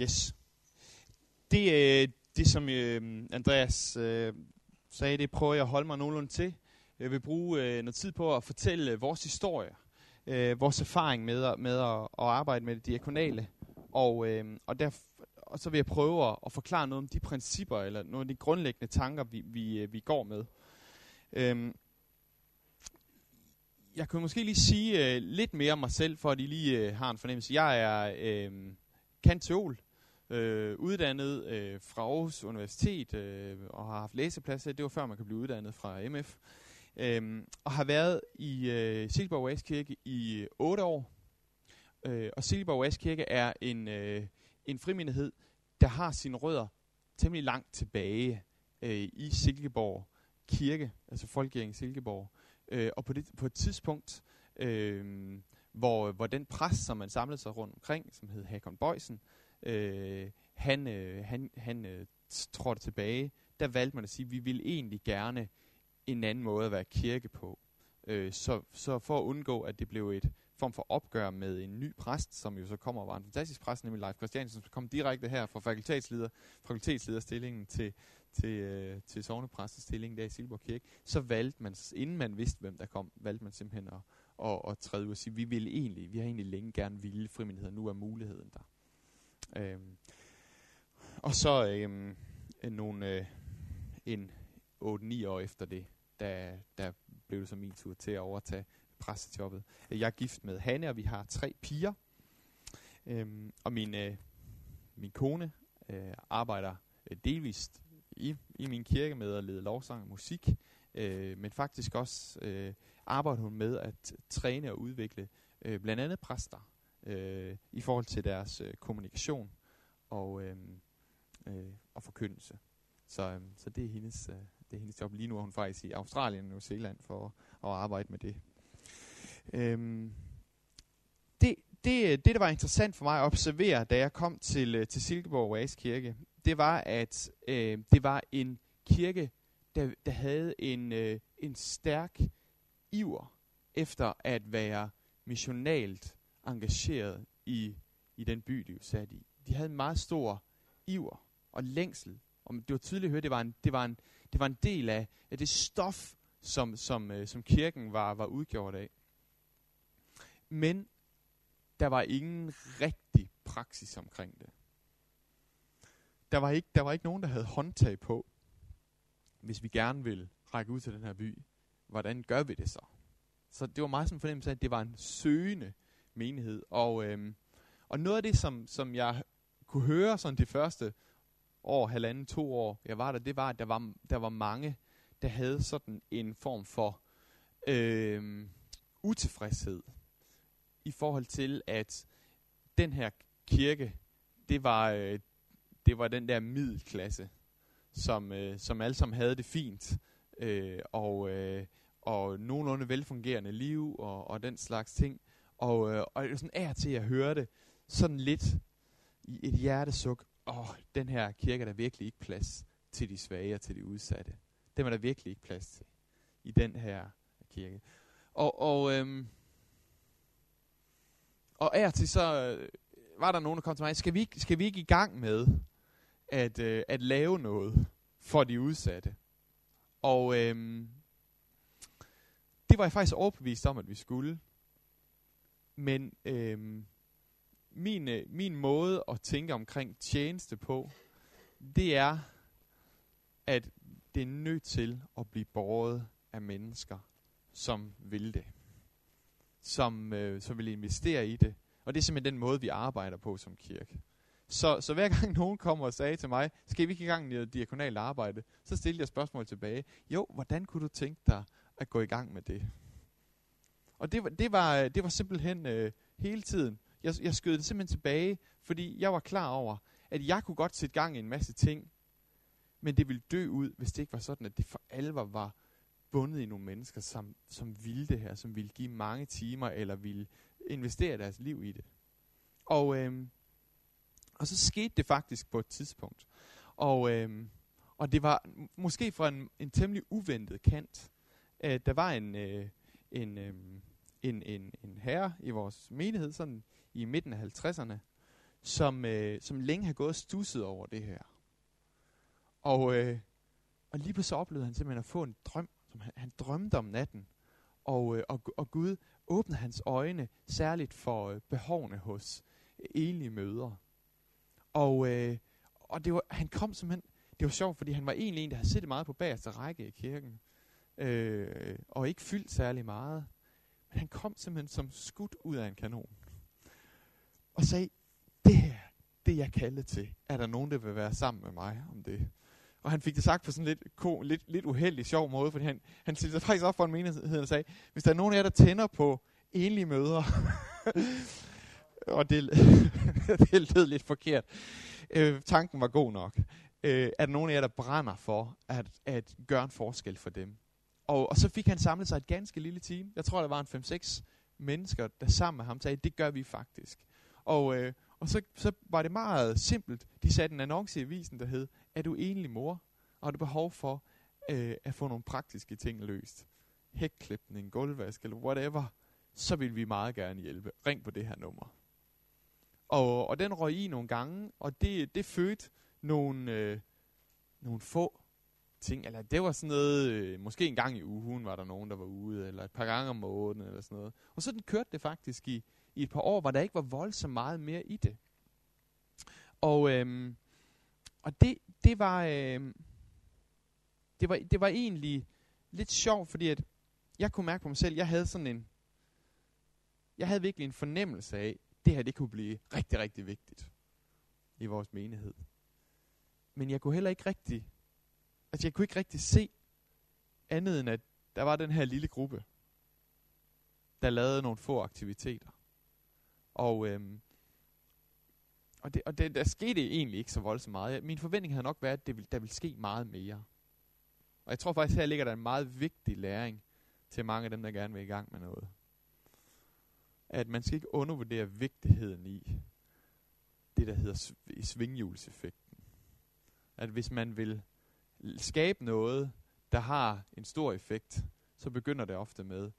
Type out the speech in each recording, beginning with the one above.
Yes. Det, øh, det som øh, Andreas øh, sagde, det prøver jeg at holde mig nogenlunde til. Jeg vil bruge øh, noget tid på at fortælle øh, vores historie, øh, vores erfaring med, at, med at, at arbejde med det diakonale. Og, øh, og, der, og så vil jeg prøve at, at forklare noget om de principper, eller nogle af de grundlæggende tanker, vi, vi, øh, vi går med. Øh, jeg kan måske lige sige øh, lidt mere om mig selv, for at I lige øh, har en fornemmelse. Jeg er øh, kanteol, øh, uddannet øh, fra Aarhus Universitet, øh, og har haft læseplads. Det var før man kan blive uddannet fra MF. Øh, og har været i øh, Silkeborg Oaskirke i øh, 8 år. Øh, og Silkeborg Oaskirke er en, øh, en frimindighed, der har sine rødder temmelig langt tilbage øh, i Silkeborg Kirke, altså Folkekirken Silkeborg. Øh, og på, det, på et tidspunkt, øh, hvor, hvor den præst, som man samlede sig rundt omkring, som hed Hakon Bøjsen, øh, Øh, han, øh, han, han øh, trådte tilbage, der valgte man at sige, at vi vil egentlig gerne en anden måde at være kirke på. Øh, så, så for at undgå, at det blev et form for opgør med en ny præst, som jo så kommer og var en fantastisk præst, nemlig Leif Christiansen, som kom direkte her fra fakultetsleder, fakultetslederstillingen til, til, øh, til sovnepræstestillingen der i Silborg Kirke, så valgte man, inden man vidste, hvem der kom, valgte man simpelthen at, at, at træde ud og sige, vi vil egentlig, vi har egentlig længe gerne ville frimindighed, nu er muligheden der. Øhm, og så øhm, nogle, øh, en 8-9 år efter det, der, der blev det så min tur til at overtage præstejobbet. Jeg er gift med Hanne, og vi har tre piger. Øhm, og min, øh, min kone øh, arbejder øh, delvist i, i min kirke med at lede lovsang og musik, øh, men faktisk også øh, arbejder hun med at træne og udvikle øh, blandt andet præster øh, i forhold til deres øh, kommunikation og, øh, øh, og forkyndelse. Så, øh, så det, er hendes, øh, det er hendes job. Lige nu er hun faktisk i Australien og New Zealand for at, at arbejde med det. Øh, det, det, det, der var interessant for mig at observere, da jeg kom til, øh, til Silkeborg Oaskirke, det var, at øh, det var en kirke, der, der havde en, øh, en stærk iver efter at være missionalt engageret i, i den by, de var sat i. De havde en meget stor iver og længsel. Og det var tydeligt at høre, det var en, det var en, det var en del af, af det stof, som, som, øh, som kirken var, var udgjort af. Men der var ingen rigtig praksis omkring det. Der var ikke, der var ikke nogen, der havde håndtag på, hvis vi gerne vil række ud til den her by, hvordan gør vi det så? Så det var meget som fornemmelse af, at det var en søgende menighed. Og, øhm, og noget af det, som, som jeg kunne høre sådan de første år, halvanden, to år, jeg var der, det var, at der var, der var mange, der havde sådan en form for øhm, utilfredshed i forhold til, at den her kirke, det var, øh, det var den der middelklasse, som, øh, som alle sammen havde det fint, øh, og, øh, og nogenlunde velfungerende liv, og, og den slags ting. Og, øh, og sådan er til at høre det, sådan lidt i et hjertesuk, åh, den her kirke er der virkelig ikke plads til de svage og til de udsatte. Det er der virkelig ikke plads til i den her kirke. Og, og, øhm, og er til så øh, var der nogen, der kom til mig, skal vi, skal vi ikke i gang med at, øh, at lave noget for de udsatte? Og øhm, det var jeg faktisk overbevist om, at vi skulle. Men øhm, min, øh, min måde at tænke omkring tjeneste på, det er, at det er nødt til at blive båret af mennesker, som vil det. Som, øh, som vil investere i det. Og det er simpelthen den måde, vi arbejder på som kirke. Så, så hver gang nogen kommer og sagde til mig, skal vi ikke i gang med diakonalt arbejde, så stillede jeg spørgsmål tilbage. Jo, hvordan kunne du tænke dig at gå i gang med det? Og det var, det var, det var simpelthen øh, hele tiden. Jeg, jeg skød det simpelthen tilbage, fordi jeg var klar over, at jeg kunne godt sætte gang i en masse ting, men det ville dø ud, hvis det ikke var sådan, at det for alvor var bundet i nogle mennesker, som, som ville det her, som ville give mange timer, eller ville investere deres liv i det. Og, øhm, og så skete det faktisk på et tidspunkt. Og, øhm, og det var måske fra en, en temmelig uventet kant. Øh, der var en, øh, en, øh, en, en, en herre i vores menighed, sådan i midten af 50'erne, som, øh, som længe har gået og stusset over det her. Og, øh, og lige pludselig oplevede han simpelthen at få en drøm, som han, han drømte om natten. Og, øh, og, og Gud åbnede hans øjne særligt for øh, behovene hos øh, enlige mødre. Og, øh, og det var, han kom simpelthen, det var sjovt, fordi han var egentlig en, der havde siddet meget på bagerste række i kirken. Øh, og ikke fyldt særlig meget. Men han kom simpelthen som skudt ud af en kanon. Og sagde, det her, det jeg kaldet til, er der nogen, der vil være sammen med mig om det? Og han fik det sagt på sådan lidt, ko, lidt, lidt uheldig, sjov måde, fordi han, han stillede faktisk op for en menighed og sagde, hvis der er nogen af jer, der tænder på enlige møder, og det, det lød lidt forkert. Øh, tanken var god nok. Øh, er der nogen af jer, der brænder for at, at gøre en forskel for dem? Og, og så fik han samlet sig et ganske lille team. Jeg tror, der var en 5-6 mennesker, der sammen med ham sagde, det gør vi faktisk. Og, øh, og så, så var det meget simpelt. De satte en annonce i avisen, der hed, er du enlig mor, og har du behov for øh, at få nogle praktiske ting løst? Hækklipning, gulvvask eller whatever, så vil vi meget gerne hjælpe. Ring på det her nummer. Og, og den røg i nogle gange, og det, det fødte nogle, øh, nogle få ting. Eller det var sådan noget, øh, måske en gang i ugen var der nogen, der var ude, eller et par gange om måneden, eller sådan noget. Og så den kørte det faktisk i, i et par år, hvor der ikke var voldsomt meget mere i det. Og, øhm, og det, det var, øhm, det var, det var egentlig lidt sjovt, fordi at jeg kunne mærke på mig selv, jeg havde sådan en, jeg havde virkelig en fornemmelse af, det her det kunne blive rigtig, rigtig vigtigt i vores menighed. Men jeg kunne heller ikke rigtig, altså jeg kunne ikke rigtig se andet end at der var den her lille gruppe, der lavede nogle få aktiviteter. Og, øhm, og, det, og det, der skete egentlig ikke så voldsomt meget. Min forventning havde nok været, at det ville, der ville ske meget mere. Og jeg tror faktisk, her ligger der en meget vigtig læring til mange af dem, der gerne vil i gang med noget. At man skal ikke undervurdere vigtigheden i det, der hedder svinghjulseffekten. At hvis man vil skabe noget, der har en stor effekt, så begynder det ofte med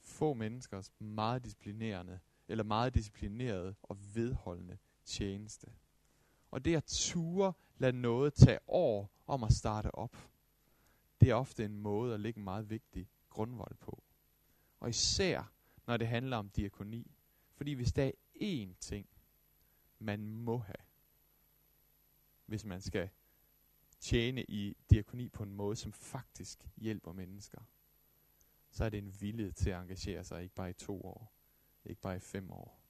få menneskers meget disciplinerende eller meget disciplinerede og vedholdende tjeneste. Og det at ture lade noget tage år om at starte op, det er ofte en måde at lægge en meget vigtig grundvold på. Og især når det handler om diakoni. Fordi hvis der er én ting, man må have, hvis man skal tjene i diakoni på en måde, som faktisk hjælper mennesker, så er det en villighed til at engagere sig, ikke bare i to år, ikke bare i 5 år,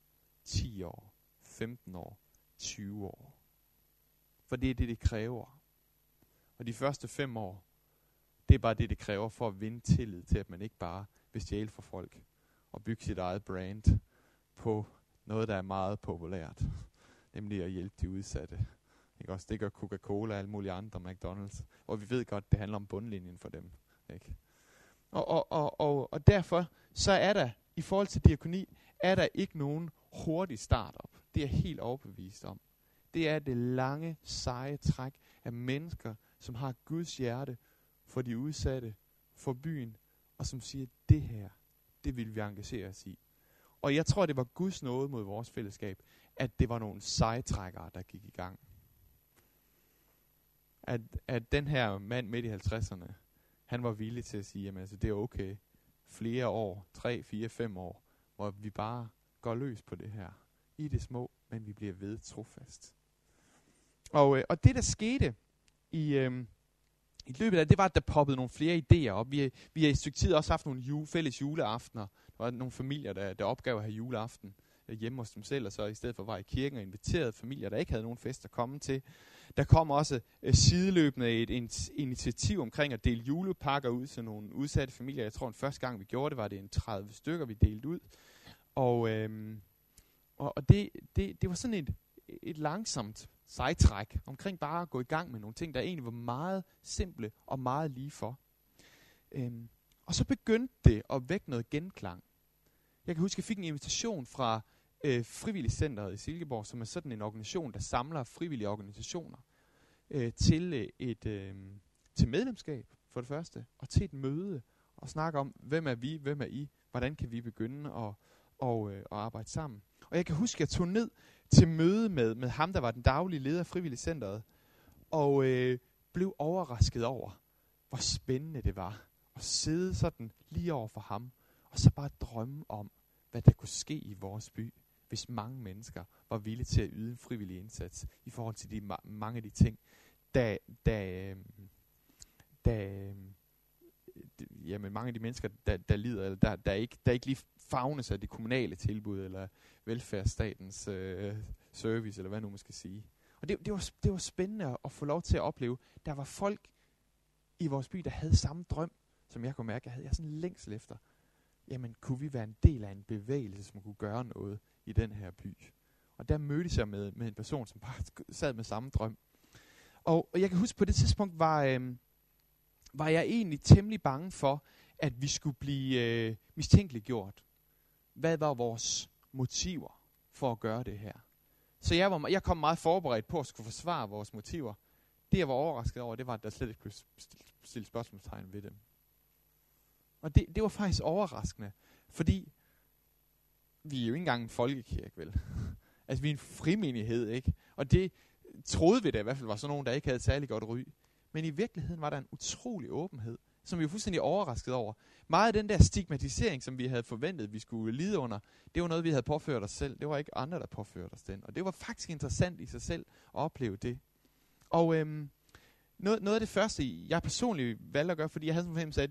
10 år, 15 år, 20 år. For det er det, det kræver. Og de første 5 år, det er bare det, det kræver for at vinde tillid til, at man ikke bare vil stjæle for folk og bygge sit eget brand på noget, der er meget populært. Nemlig at hjælpe de udsatte. Ikke også? Det gør Coca-Cola og alle mulige andre McDonald's. Og vi ved godt, det handler om bundlinjen for dem. Ikke? Og, og, og, og, og derfor så er der i forhold til diakoni, er der ikke nogen hurtig startup. Det er jeg helt overbevist om. Det er det lange, seje træk af mennesker, som har Guds hjerte for de udsatte, for byen, og som siger, det her, det vil vi engagere os i. Og jeg tror, det var Guds nåde mod vores fællesskab, at det var nogle sejtrækkere, der gik i gang. At, at den her mand midt i 50'erne, han var villig til at sige, at altså, det er okay flere år, tre, fire, fem år, hvor vi bare går løs på det her. I det små, men vi bliver ved trofast. Og, øh, og det, der skete i, øh, i løbet af det, var, at der poppede nogle flere idéer op. Vi, vi har i et stykke tid også haft nogle jule, fælles juleaftener. Der var nogle familier, der, der opgav at have juleaften hjemme hos dem selv, og så i stedet for var i kirken og inviterede familier, der ikke havde nogen fest at komme til. Der kom også øh, sideløbende et, et initiativ omkring at dele julepakker ud til nogle udsatte familier. Jeg tror, den første gang vi gjorde det, var det en 30 stykker, vi delte ud. Og, øh, og, og det, det, det var sådan et, et langsomt sejtræk omkring bare at gå i gang med nogle ting, der egentlig var meget simple og meget lige for. Øhm, og så begyndte det at vække noget genklang. Jeg kan huske, at jeg fik en invitation fra øh, Frivilligcenteret i Silkeborg, som er sådan en organisation, der samler frivillige organisationer øh, til øh, et øh, til medlemskab for det første, og til et møde, og snakke om, hvem er vi, hvem er I, hvordan kan vi begynde at, og, øh, at arbejde sammen. Og jeg kan huske, at jeg tog ned til møde med, med ham, der var den daglige leder af frivilligcenteret, og øh, blev overrasket over, hvor spændende det var at sidde sådan lige over for ham, og så bare drømme om, hvad der kunne ske i vores by, hvis mange mennesker var villige til at yde en frivillig indsats i forhold til de ma- mange af de ting, der, der, der, jamen mange af de mennesker, der, der lider, eller der, der, ikke, der ikke lige fagnes af det kommunale tilbud, eller velfærdsstatens øh, service, eller hvad nu man skal sige. Og det, det, var, det var spændende at, at få lov til at opleve. Der var folk i vores by, der havde samme drøm, som jeg kunne mærke, jeg havde jeg sådan længsel efter. Jamen, kunne vi være en del af en bevægelse, som kunne gøre noget i den her by? Og der mødtes jeg med, med en person, som bare sad med samme drøm. Og, og jeg kan huske, på det tidspunkt var, øh, var jeg egentlig temmelig bange for, at vi skulle blive øh, mistænkeliggjort. Hvad var vores motiver for at gøre det her? Så jeg, var, jeg kom meget forberedt på at skulle forsvare vores motiver. Det jeg var overrasket over, det var, at der slet ikke kunne stille spørgsmålstegn ved dem. Og det, det var faktisk overraskende, fordi vi er jo ikke engang en folkekirke, vel? altså, vi er en frimenighed, ikke? Og det troede vi da i hvert fald var sådan nogen, der ikke havde særlig godt ry. Men i virkeligheden var der en utrolig åbenhed, som vi var fuldstændig overrasket over. Meget af den der stigmatisering, som vi havde forventet, vi skulle lide under, det var noget, vi havde påført os selv. Det var ikke andre, der påførte os den. Og det var faktisk interessant i sig selv at opleve det. Og øhm, noget, noget af det første, jeg personligt valgte at gøre, fordi jeg havde sådan en fornemmelse af, at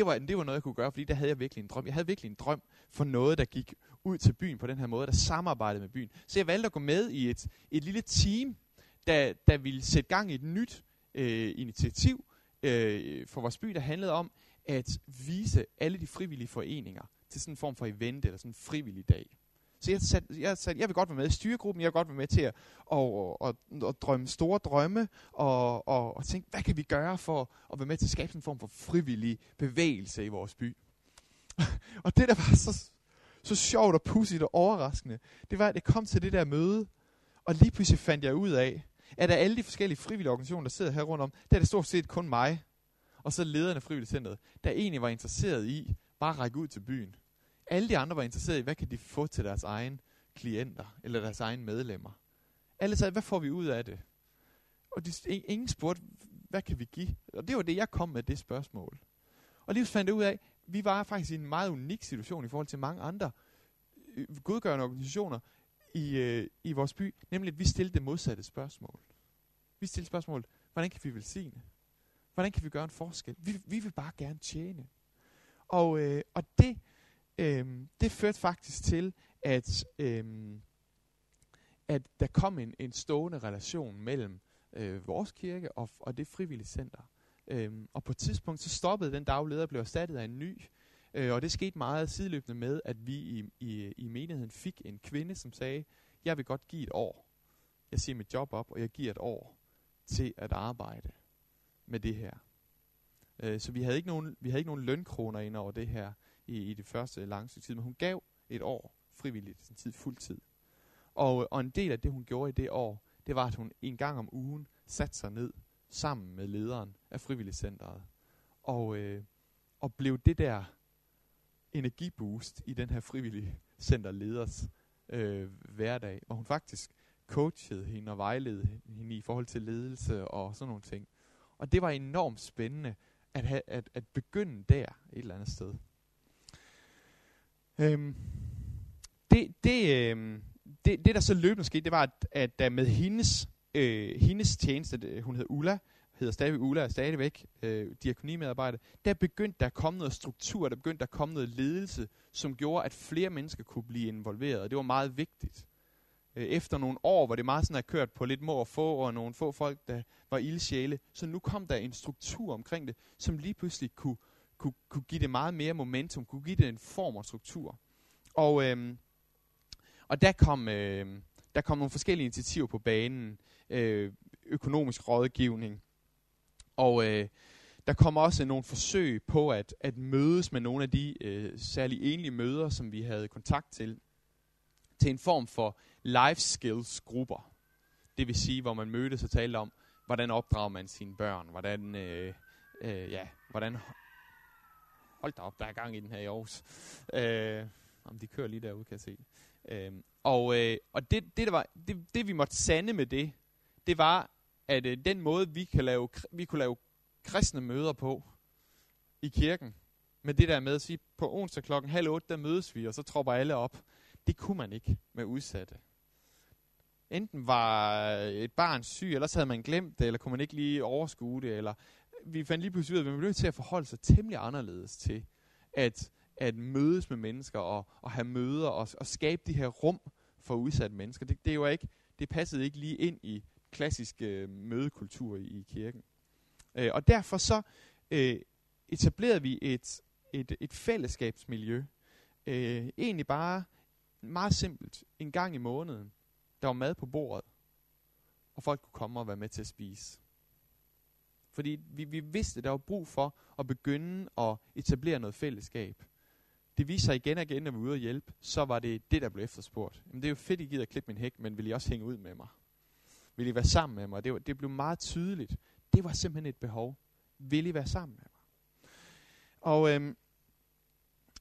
det var, det var noget, jeg kunne gøre, fordi der havde jeg virkelig en drøm. Jeg havde virkelig en drøm for noget, der gik ud til byen på den her måde, der samarbejdede med byen. Så jeg valgte at gå med i et, et lille team, der, der ville sætte gang i et nyt øh, initiativ øh, for vores by, der handlede om at vise alle de frivillige foreninger til sådan en form for event eller sådan en frivillig dag. Så jeg, sagde, jeg, sagde, jeg vil godt være med i styregruppen, jeg vil godt være med til at, og, og, og drømme store drømme, og, og, og tænke, hvad kan vi gøre for at være med til at skabe sådan en form for frivillig bevægelse i vores by. og det, der var så, så sjovt og pudsigt og overraskende, det var, at det kom til det der møde, og lige pludselig fandt jeg ud af, at af alle de forskellige frivillige organisationer, der sidder her rundt om, der er det stort set kun mig, og så lederne af frivilligcenteret, der egentlig var interesseret i bare at række ud til byen. Alle de andre var interesseret i, hvad kan de få til deres egen klienter, eller deres egen medlemmer. Alle sagde, hvad får vi ud af det? Og de, ingen spurgte, hvad kan vi give? Og det var det, jeg kom med det spørgsmål. Og lige fandt jeg ud af, at vi var faktisk i en meget unik situation i forhold til mange andre øh, godgørende organisationer i, øh, i vores by, nemlig at vi stillede det modsatte spørgsmål. Vi stillede spørgsmålet, hvordan kan vi velsigne? Hvordan kan vi gøre en forskel? Vi, vi vil bare gerne tjene. Og, øh, og det, øh, det førte faktisk til, at, øhm, at der kom en, en stående relation mellem øh, vores kirke og, og det frivillige center. Øhm, og på et tidspunkt så stoppede den dagleder og blev erstattet af en ny. Øh, og det skete meget sideløbende med, at vi i, i, i menigheden fik en kvinde, som sagde, jeg vil godt give et år. Jeg siger mit job op, og jeg giver et år til at arbejde med det her. Øh, så vi havde, ikke nogen, vi havde ikke nogen lønkroner ind over det her i, i det første lange stykke tid, men hun gav et år frivilligt, sin tid fuldtid. Og, øh, og en del af det, hun gjorde i det år, det var, at hun en gang om ugen satte sig ned sammen med lederen af frivilligcenteret. Og, øh, og blev det der energiboost i den her frivillige centerleders øh, hverdag, hvor hun faktisk coachede hende og vejledede hende i forhold til ledelse og sådan nogle ting. Og det var enormt spændende at, have, at, at begynde der et eller andet sted. Øhm, det, det, øhm, det, det, der så løbende skete, det var, at, at der med hendes, øh, hendes tjeneste, hun hed Ulla, hedder stadigvæk Ulla, er stadigvæk øh, diakonimedarbejder, der begyndte der at komme noget struktur, der begyndte der at komme noget ledelse, som gjorde, at flere mennesker kunne blive involveret, og det var meget vigtigt. Øh, efter nogle år, hvor det meget sådan er kørt på lidt må og få, og nogle få folk, der var ildsjæle, så nu kom der en struktur omkring det, som lige pludselig kunne, kunne, kunne give det meget mere momentum, kunne give det en form og struktur. Og, øh, og der kom, øh, der kom nogle forskellige initiativer på banen, øh, økonomisk rådgivning, og øh, der kommer også nogle forsøg på at, at mødes med nogle af de øh, særlig enlige møder, som vi havde kontakt til, til en form for life skills grupper. Det vil sige, hvor man mødtes og talte om, hvordan opdrager man sine børn, hvordan, øh, øh, ja, hvordan, hold da op, der er gang i den her i Aarhus. Øh, om de kører lige derude, kan jeg se. Øh, Og, øh, og det, det, der var, det, det, vi måtte sande med det, det var, at øh, den måde, vi, kan lave, vi kunne lave kristne møder på i kirken, med det der med at sige, på onsdag klokken halv otte, der mødes vi, og så tropper alle op. Det kunne man ikke med udsatte. Enten var et barn syg, eller så havde man glemt det, eller kunne man ikke lige overskue det, eller vi fandt lige pludselig ud af, at vi blev nødt til at forholde sig temmelig anderledes til at, at mødes med mennesker og, og have møder og, og skabe de her rum for udsatte mennesker. Det, det, er ikke, det passede ikke lige ind i klassisk øh, mødekultur i, i kirken. Øh, og derfor så øh, etablerede vi et, et, et fællesskabsmiljø. Øh, egentlig bare meget simpelt. En gang i måneden. Der var mad på bordet. Og folk kunne komme og være med til at spise. Fordi vi, vi vidste, at der var brug for at begynde at etablere noget fællesskab. Det viser sig igen og igen, når vi var ude og hjælpe, så var det det, der blev efterspurgt. Jamen, det er jo fedt, I gider at klippe min hæk, men vil I også hænge ud med mig? Vil I være sammen med mig? Det, var, det blev meget tydeligt. Det var simpelthen et behov. Vil I være sammen med mig? Og, øhm,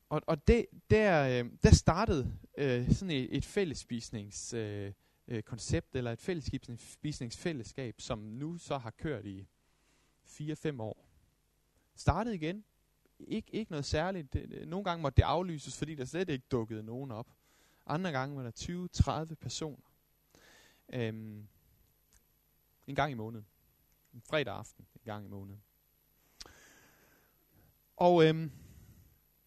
og, og det, der, øh, der startede øh, sådan et, et fællesspisningskoncept, øh, øh, koncept, eller et fællesspisningsfællesskab, som nu så har kørt i 4-5 år. Startede igen. Ik, ikke noget særligt. Det, nogle gange måtte det aflyses, fordi der slet ikke dukkede nogen op. Andre gange var der 20-30 personer. Øhm, en gang i måneden. En fredag aften, en gang i måneden. Og øhm,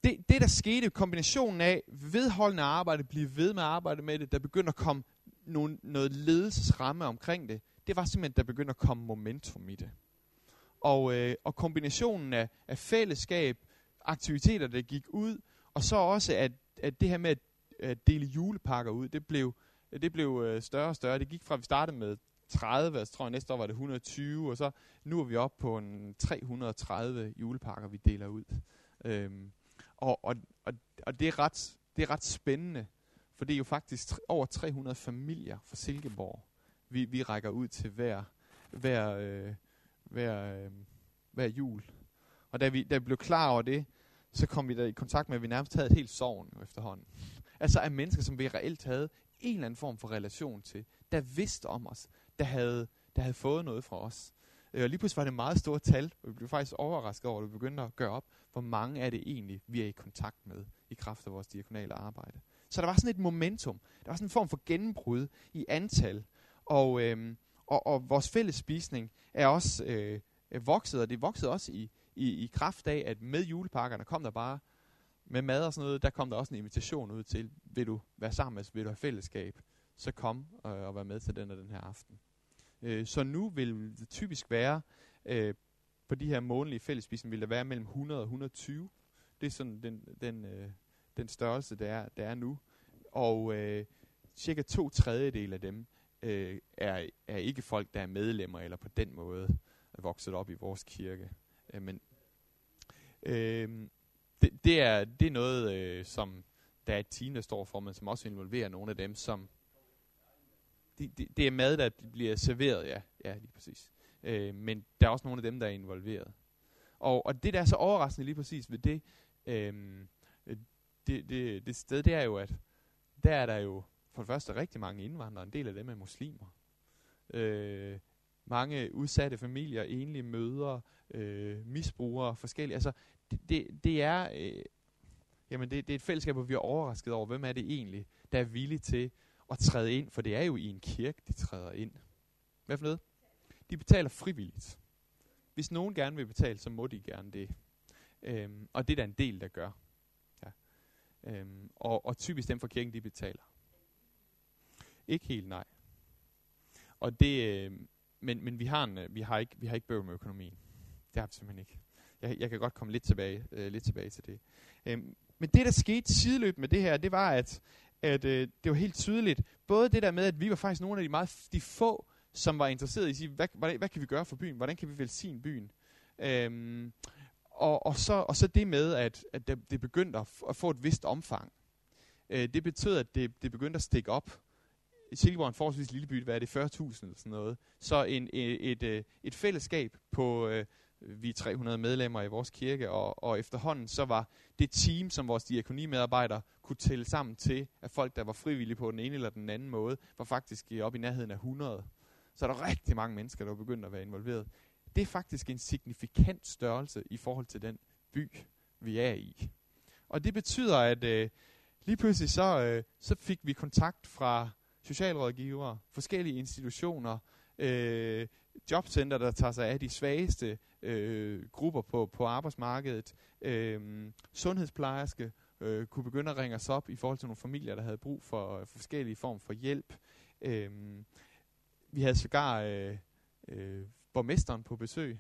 det, det, der skete, kombinationen af vedholdende arbejde, blive ved med at arbejde med det, der begyndte at komme nogle, noget ledelsesramme omkring det, det var simpelthen, der begyndte at komme momentum i det. Og, øh, og kombinationen af, af fællesskab, aktiviteter, der gik ud, og så også, at, at det her med at, at dele julepakker ud, det blev, det blev øh, større og større. Det gik fra, at vi startede med 30, så tror jeg næste år var det 120, og så nu er vi oppe på en 330 julepakker, vi deler ud. Øhm, og, og, og, og det, er ret, det er ret spændende, for det er jo faktisk over 300 familier fra Silkeborg, vi, vi rækker ud til hver, hver, øh, hver, øh, hver jul. Og da vi, da vi blev klar over det, så kom vi der i kontakt med, at vi nærmest havde et helt sovn efterhånden. Altså af mennesker, som vi reelt havde en eller anden form for relation til, der vidste om os, der havde, der havde fået noget fra os. Øh, og lige pludselig var det et meget stort tal, og vi blev faktisk overrasket over, at vi begyndte at gøre op, hvor mange er det egentlig, vi er i kontakt med i kraft af vores diakonale arbejde. Så der var sådan et momentum. Der var sådan en form for gennembrud i antal. Og, øhm, og, og vores fælles spisning er også øh, vokset, og det voksede også i, i, i kraft af, at med julepakkerne kom der bare, med mad og sådan noget, der kom der også en invitation ud til, vil du være sammen med os, vil du have fællesskab, så kom øh, og vær med til den og den her aften. Øh, så nu vil det typisk være, øh, på de her månedlige fællesspisning, vil der være mellem 100 og 120. Det er sådan den, den, øh, den størrelse, der er, der er nu. Og øh, cirka to tredjedel af dem øh, er, er ikke folk, der er medlemmer eller på den måde er vokset op i vores kirke. Øh, men øh, det, det, er, det er noget, øh, som der er et team, der står for, men som også involverer nogle af dem, som... Det, det, det er mad, der bliver serveret, ja. Ja, lige præcis. Øh, men der er også nogle af dem, der er involveret. Og, og det, der er så overraskende lige præcis ved det, øh, det, det, det sted, det er jo, at der er der jo for det første rigtig mange indvandrere. En del af dem er muslimer. Øh, mange udsatte familier, enlige mødre, øh, misbrugere, forskellige. Altså, det, det, det er... Øh, jamen, det, det er et fællesskab, hvor vi er overrasket over, hvem er det egentlig, der er villig til at træde ind, for det er jo i en kirke, de træder ind. Hvad for noget? De betaler frivilligt. Hvis nogen gerne vil betale, så må de gerne det. Øhm, og det er der en del, der gør. Ja. Øhm, og, og typisk dem fra kirken, de betaler. Ikke helt, nej. Og det, øh, men, men vi har, en, øh, vi har ikke, vi har ikke bøvl med økonomien. Det har vi simpelthen ikke. Jeg, jeg kan godt komme lidt tilbage, øh, lidt tilbage til det. Øhm, men det, der skete sideløb med det her, det var, at, at øh, det var helt tydeligt. Både det der med, at vi var faktisk nogle af de meget de få, som var interesseret i at sige, hvad, hvad, hvad kan vi gøre for byen? Hvordan kan vi velsigne byen? Øhm, og, og, så, og så det med, at, at det, begyndte at, at få et vist omfang. Øh, det betød, at det, det begyndte at stikke op. Silkeborg er en forholdsvis lille by, hvad er det, 40.000 eller sådan noget. Så en, øh, et, et, et fællesskab på, øh, vi er 300 medlemmer i vores kirke, og, og efterhånden så var det team, som vores diakonimedarbejdere kunne tælle sammen til, at folk, der var frivillige på den ene eller den anden måde, var faktisk op i nærheden af 100. Så er der rigtig mange mennesker, der var begyndt at være involveret. Det er faktisk en signifikant størrelse i forhold til den by, vi er i. Og det betyder, at øh, lige pludselig så, øh, så fik vi kontakt fra socialrådgivere, forskellige institutioner, øh, jobcenter, der tager sig af de svageste øh, grupper på, på arbejdsmarkedet, øh, sundhedsplejerske, øh, kunne begynde at ringe os op i forhold til nogle familier, der havde brug for, øh, forskellige form for hjælp. Øh, vi havde sågar øh, øh, borgmesteren på besøg.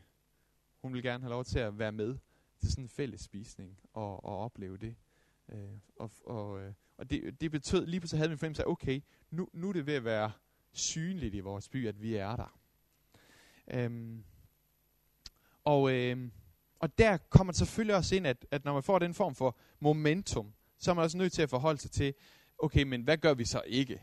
Hun ville gerne have lov til at være med til sådan en fælles spisning og, og opleve det. Øh, og og, øh, og det, det betød, lige pludselig havde vi en fornemmelse af, okay, nu, nu er det ved at være synligt i vores by, at vi er der. Øhm, og, øhm, og der kommer det selvfølgelig også ind, at, at når man får den form for momentum, så er man også nødt til at forholde sig til, okay, men hvad gør vi så ikke?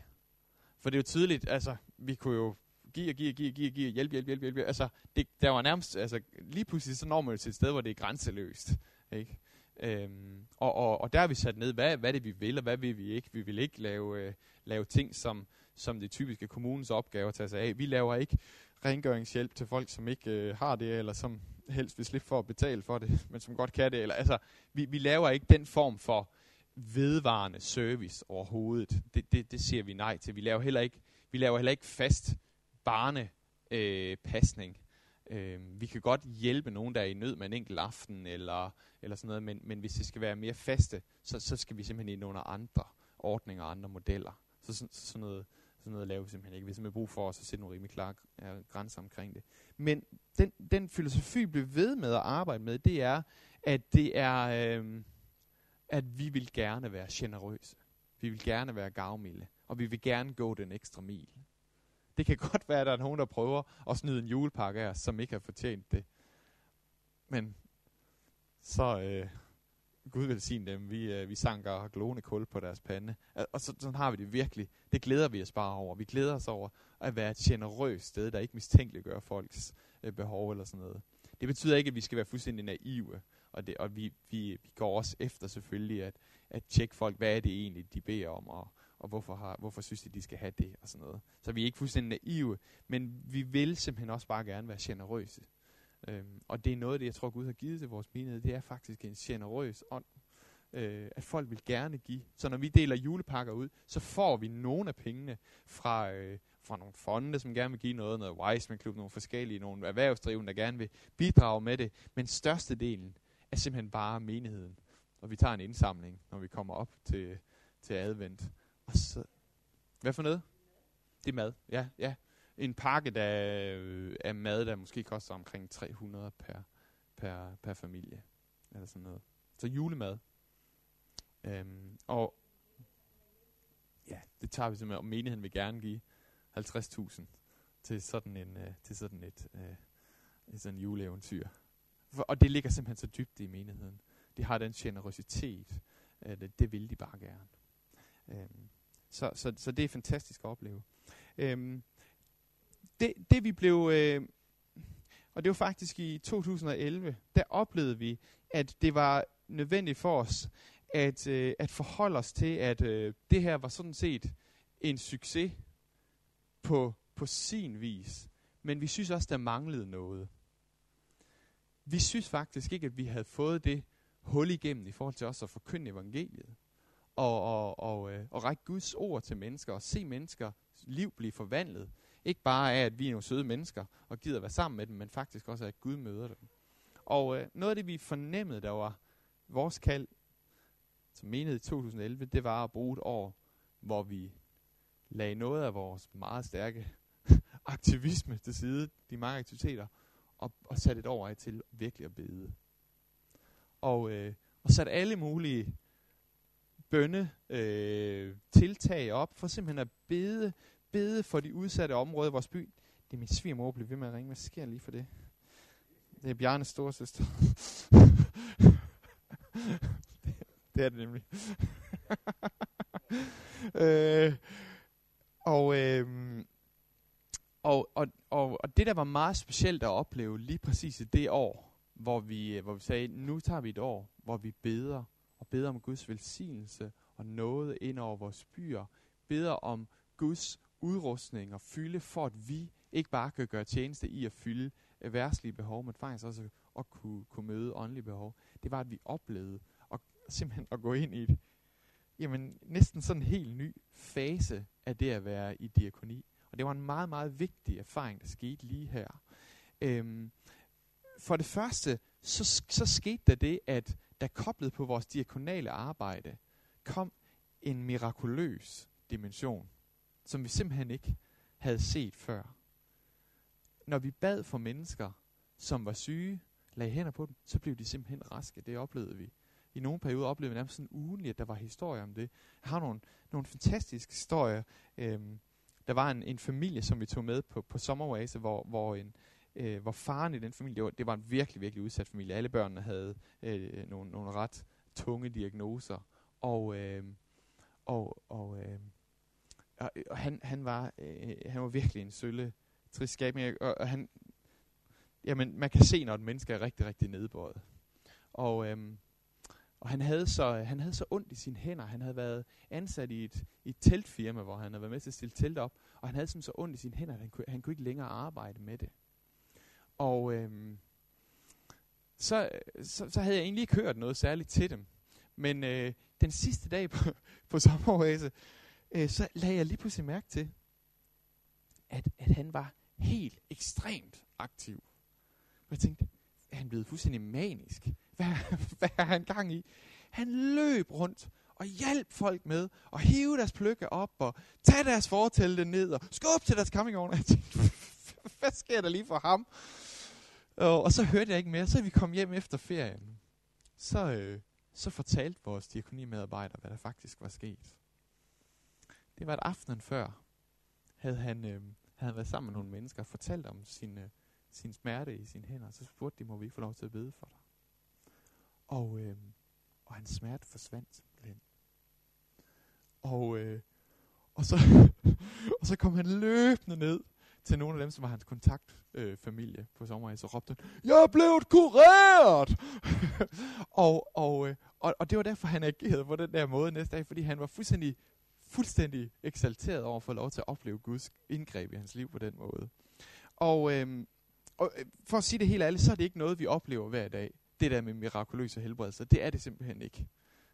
For det er jo tydeligt, altså, vi kunne jo give og give og give og give, give hjælp, hjælp, hjælp, hjælp. Altså, det, der var nærmest, altså, lige pludselig så når man jo til et sted, hvor det er grænseløst. Ikke? Øhm, og, og, og der har vi sat ned, hvad, hvad det vi vil, og hvad vil vi ikke. Vi vil ikke lave, øh, lave ting, som, som det typiske kommunens opgave at tage sig af. Vi laver ikke rengøringshjælp til folk, som ikke øh, har det, eller som helst vil slippe for at betale for det, men som godt kan det. Eller, altså, vi, vi laver ikke den form for vedvarende service overhovedet. Det, det, det siger vi nej til. Vi laver heller ikke, vi laver heller ikke fast barnepasning. Øh, øh, vi kan godt hjælpe nogen, der er i nød med en enkelt aften, eller, eller sådan noget, men, men hvis det skal være mere faste, så, så skal vi simpelthen ind under andre ordninger og andre modeller. Så, så sådan noget, sådan noget laver vi simpelthen ikke. Vi har simpelthen brug for os at sætte nogle rimelig klare grænser omkring det. Men den, den filosofi, vi bliver ved med at arbejde med, det er, at det er, øh, at vi vil gerne være generøse. Vi vil gerne være gavmilde. Og vi vil gerne gå den ekstra mil. Det kan godt være, at der er nogen, der prøver at snyde en julepakke af os, som ikke har fortjent det. Men så, øh, Gud velsign dem, vi, øh, vi sanker glående kul på deres pande. Og så, sådan har vi det virkelig. Det glæder vi os bare over. Vi glæder os over at være et generøst sted, der ikke mistænkeliggør folks øh, behov eller sådan noget. Det betyder ikke, at vi skal være fuldstændig naive, og, det, og vi, vi, vi går også efter selvfølgelig at, at tjekke folk, hvad er det egentlig, de beder om, og, og hvorfor, har, hvorfor synes de, de skal have det, og sådan noget. Så vi er ikke fuldstændig naive, men vi vil simpelthen også bare gerne være generøse. Øhm, og det er noget af det, jeg tror Gud har givet til vores menighed, det er faktisk en generøs ånd. Øh, at folk vil gerne give. Så når vi deler julepakker ud, så får vi nogle af pengene fra, øh, fra nogle fonde, som gerne vil give noget, noget Wiseman Club, nogle forskellige, nogle erhvervsdrivende, der gerne vil bidrage med det. Men størstedelen er simpelthen bare menigheden. Og vi tager en indsamling, når vi kommer op til, til advent. Og så, hvad for noget? Det er mad, ja, ja en pakke der, øh, af mad, der måske koster omkring 300 per, per, per familie. Eller sådan noget. Så julemad. Øhm, og ja, det tager vi simpelthen, og menigheden vil gerne give 50.000 til sådan en øh, til sådan et, øh, et sådan juleeventyr. For, og det ligger simpelthen så dybt i menigheden. De har den generositet, at det, det vil de bare gerne. Øhm, så, så, så det er fantastisk at opleve. Øhm, det, det vi blev, øh, og det var faktisk i 2011, der oplevede vi, at det var nødvendigt for os at, øh, at forholde os til, at øh, det her var sådan set en succes på, på sin vis. Men vi synes også, der manglede noget. Vi synes faktisk ikke, at vi havde fået det hul igennem i forhold til os at forkynde evangeliet. Og, og, og, øh, og række Guds ord til mennesker og se mennesker liv blive forvandlet ikke bare af, at vi er nogle søde mennesker og gider være sammen med dem, men faktisk også, at Gud møder dem. Og øh, noget af det, vi fornemmede, der var vores kald som menighed i 2011, det var at bruge et år, hvor vi lagde noget af vores meget stærke aktivisme til side, de mange aktiviteter, og, og satte et år af til virkelig at bede. Og, øh, og satte alle mulige bønne øh, tiltag op for simpelthen at bede bede for de udsatte områder i vores by. Det er min svigermor, bliver ved med at ringe. Hvad sker lige for det? Det er Bjarnes storesøster. det er det nemlig. øh, og, øh, og, og, og, og det, der var meget specielt at opleve lige præcis i det år, hvor vi, hvor vi sagde, nu tager vi et år, hvor vi beder, beder om Guds velsignelse og noget ind over vores byer, beder om Guds udrustning og fylde, for at vi ikke bare kan gøre tjeneste i at fylde værtslige behov, men faktisk også at kunne, kunne møde åndelige behov. Det var, at vi oplevede at, simpelthen at gå ind i et, jamen, næsten sådan en helt ny fase af det at være i diakoni. Og det var en meget, meget vigtig erfaring, der skete lige her. Øhm, for det første, så, så skete der det, at der koblet på vores diakonale arbejde, kom en mirakuløs dimension, som vi simpelthen ikke havde set før. Når vi bad for mennesker, som var syge, lagde hænder på dem, så blev de simpelthen raske. Det oplevede vi. I nogle perioder oplevede vi nærmest sådan ugenligt, at der var historier om det. Jeg har nogle, nogle fantastiske historier. Øhm, der var en, en familie, som vi tog med på, på sommeroase, hvor, hvor, en, øh, hvor faren i den familie, det var, det var en virkelig, virkelig udsat familie. Alle børnene havde øh, nogle, nogle ret tunge diagnoser. Og, øh, og, og, øh, og, og han, han, var, øh, han var virkelig en sølle trist skabning. Og, og han, jamen, man kan se, når et menneske er rigtig, rigtig nedbøjet. Og, øhm, og han havde, så, han havde så ondt i sine hænder. Han havde været ansat i et, i et teltfirma, hvor han havde været med til at stille telt op. Og han havde så ondt i sine hænder, at han kunne, han kunne ikke længere arbejde med det. Og øhm, så, så, så havde jeg egentlig ikke hørt noget særligt til dem. Men øh, den sidste dag på, på sommeroase, øh, så lagde jeg lige pludselig mærke til, at, at han var helt ekstremt aktiv. Og jeg tænkte, er han blevet fuldstændig manisk? Hvad, hvad er han gang i? Han løb rundt og hjalp folk med at hive deres pløkke op og tage deres fortælte ned og skubbe til deres campingvogn. Jeg tænkte, hvad sker der lige for ham? Og, og så hørte jeg ikke mere. Så vi kom hjem efter ferien. Så, øh, så fortalte vores diakonimedarbejder, hvad der faktisk var sket. Det var et aftenen før, havde han, øh, havde været sammen med nogle mennesker og fortalt om sin, øh, sin smerte i sine hænder. Så spurgte de, må vi ikke få lov til at bede for dig? Og, øh, og hans smerte forsvandt simpelthen. Og, øh, og, så, og så kom han løbende ned til nogle af dem, som var hans kontaktfamilie øh, på sommeren, så råbte han, jeg er blevet kureret! og, og, øh, og, og det var derfor, han agerede på den der måde næste dag, fordi han var fuldstændig, fuldstændig eksalteret over at få lov til at opleve Guds indgreb i hans liv på den måde. Og, øhm, øh, og for at sige det helt ærligt, så er det ikke noget, vi oplever hver dag. Det der med mirakuløse helbredelser, det er det simpelthen ikke.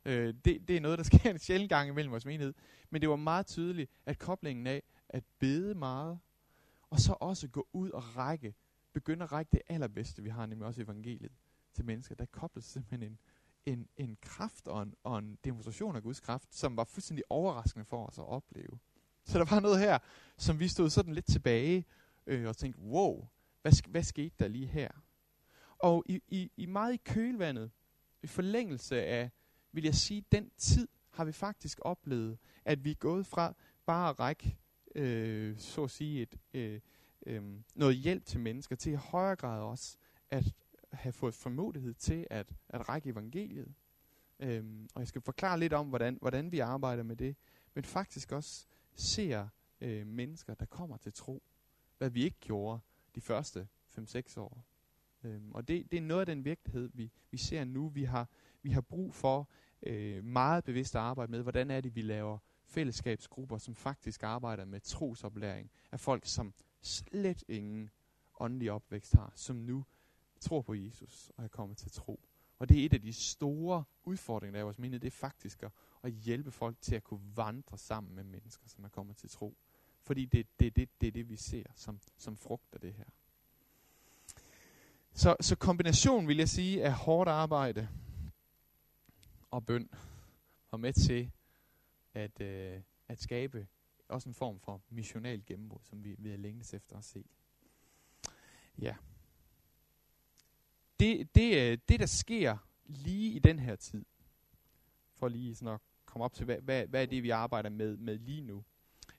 Øh, det, det er noget, der sker en sjældent gang imellem vores menighed. Men det var meget tydeligt, at koblingen af at bede meget, og så også gå ud og række, begynde at række det allerbedste, vi har, nemlig også evangeliet, til mennesker. Der kobles simpelthen en, en, en kraft og en, og en demonstration af Guds kraft, som var fuldstændig overraskende for os at opleve. Så der var noget her, som vi stod sådan lidt tilbage øh, og tænkte, wow, hvad, hvad skete der lige her? Og i, i, i meget i kølvandet, i forlængelse af, vil jeg sige, den tid, har vi faktisk oplevet, at vi er gået fra bare at række, øh, så at sige, et, øh, øh, noget hjælp til mennesker, til i højere grad også at have fået formodighed til at, at række evangeliet. Øhm, og jeg skal forklare lidt om, hvordan, hvordan vi arbejder med det, men faktisk også ser øh, mennesker, der kommer til tro, hvad vi ikke gjorde de første 5-6 år. Øhm, og det, det er noget af den virkelighed, vi, vi ser nu. Vi har, vi har brug for øh, meget bevidst at arbejde med, hvordan er det, vi laver fællesskabsgrupper, som faktisk arbejder med trosoplæring af folk, som slet ingen åndelig opvækst har, som nu tror på Jesus og er kommet til tro. Og det er et af de store udfordringer, der er i vores menighed, det er faktisk at, at hjælpe folk til at kunne vandre sammen med mennesker, som er kommet til tro. Fordi det, det, det, det er det, vi ser som, som frugt af det her. Så, så kombinationen, vil jeg sige, af hårdt arbejde og bøn, og med til at, øh, at skabe også en form for missional gennembrud, som vi, vi har længes efter at se. Ja. Det, det, øh, det, der sker lige i den her tid, for lige sådan at komme op til, hvad, hvad, hvad er det, vi arbejder med, med lige nu,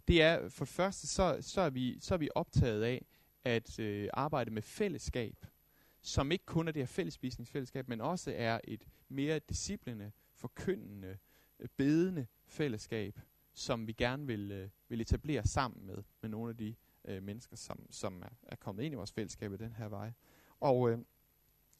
det er for det første, så, så, er, vi, så er vi optaget af at øh, arbejde med fællesskab, som ikke kun er det her fællespisningsfællesskab, men også er et mere disciplene, forkyndende, øh, bedende fællesskab, som vi gerne vil, øh, vil etablere sammen med, med nogle af de øh, mennesker, som, som er, er kommet ind i vores fællesskab i den her vej. Og øh,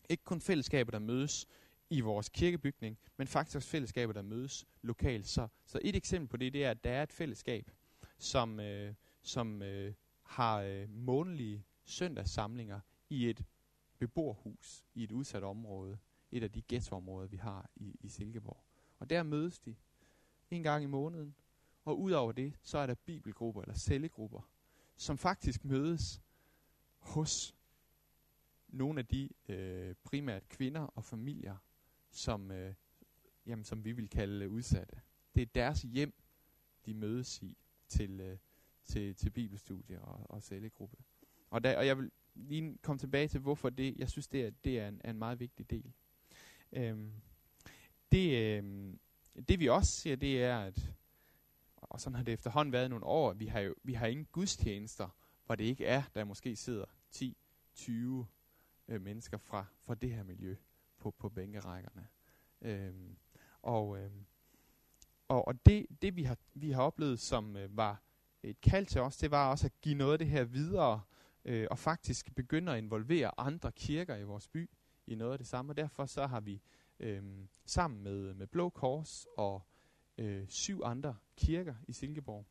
Ikke kun fællesskaber, der mødes i vores kirkebygning, men faktisk også fællesskaber, der mødes lokalt. Så, så et eksempel på det, det er, at der er et fællesskab, som, øh, som øh, har øh, månedlige søndagssamlinger i et beboerhus i et udsat område, et af de ghettoområder, vi har i, i Silkeborg. Og der mødes de en gang i måneden, og udover det, så er der bibelgrupper eller cellegrupper, som faktisk mødes hos nogle af de øh, primært kvinder og familier, som, øh, jamen, som vi vil kalde udsatte. Det er deres hjem, de mødes i til, øh, til, til bibelstudier og, og cellegruppe. Og, der, og jeg vil lige komme tilbage til, hvorfor det, jeg synes, det er, det er, en, er en meget vigtig del. Øhm, det, øhm, det vi også ser, det er, at og sådan har det efterhånden været nogle år, vi har jo vi har ingen gudstjenester, hvor det ikke er, der måske sidder 10-20 øh, mennesker fra, fra det her miljø på, på bænkerækkerne. Øhm, og øhm, og, og det, det vi, har, vi har oplevet, som øh, var et kald til os, det var også at give noget af det her videre, øh, og faktisk begynde at involvere andre kirker i vores by i noget af det samme. Og derfor så har vi øh, sammen med, med Blå Kors og øh, syv andre kirker i Silkeborg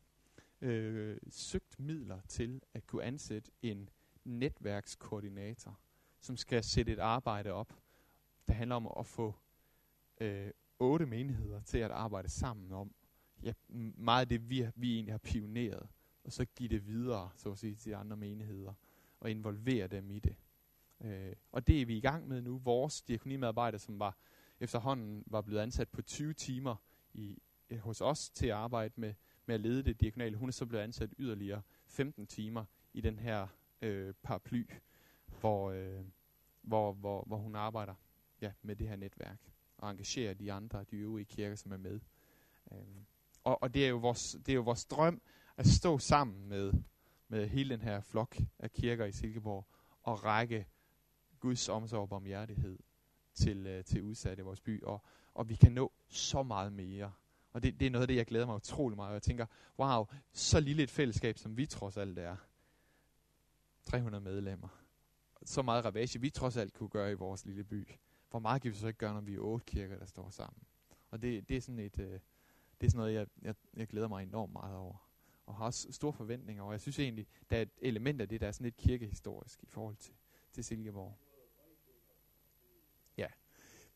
øh, søgt midler til at kunne ansætte en netværkskoordinator, som skal sætte et arbejde op, der handler om at få øh, otte menigheder til at arbejde sammen om ja, meget af det, vi, vi egentlig har pioneret, og så give det videre, så at sige, til andre menigheder, og involvere dem i det. Øh, og det er vi i gang med nu. Vores diakonimedarbejder, som var efterhånden var blevet ansat på 20 timer i, øh, hos os til at arbejde med, med at lede det diagonale. hun er så blevet ansat yderligere 15 timer i den her øh, paraply, hvor, øh, hvor, hvor, hvor hun arbejder ja, med det her netværk og engagerer de andre, de øvrige kirker, som er med. Øh, og og det, er jo vores, det er jo vores drøm at stå sammen med, med hele den her flok af kirker i Silkeborg og række Guds omsorg og barmhjertighed til, øh, til udsatte i vores by. Og, og vi kan nå så meget mere. Og det, det er noget af det, jeg glæder mig utrolig meget. Jeg tænker, wow, så lille et fællesskab, som vi trods alt er. 300 medlemmer. Så meget ravage, vi trods alt kunne gøre i vores lille by. Hvor meget kan vi så ikke gøre, når vi er otte kirker, der står sammen? Og det, det er sådan et... Øh, det er sådan noget, jeg, jeg, jeg glæder mig enormt meget over. Og har også store forventninger, og jeg synes egentlig, der er et element af det, der er sådan lidt kirkehistorisk i forhold til, til Silkeborg.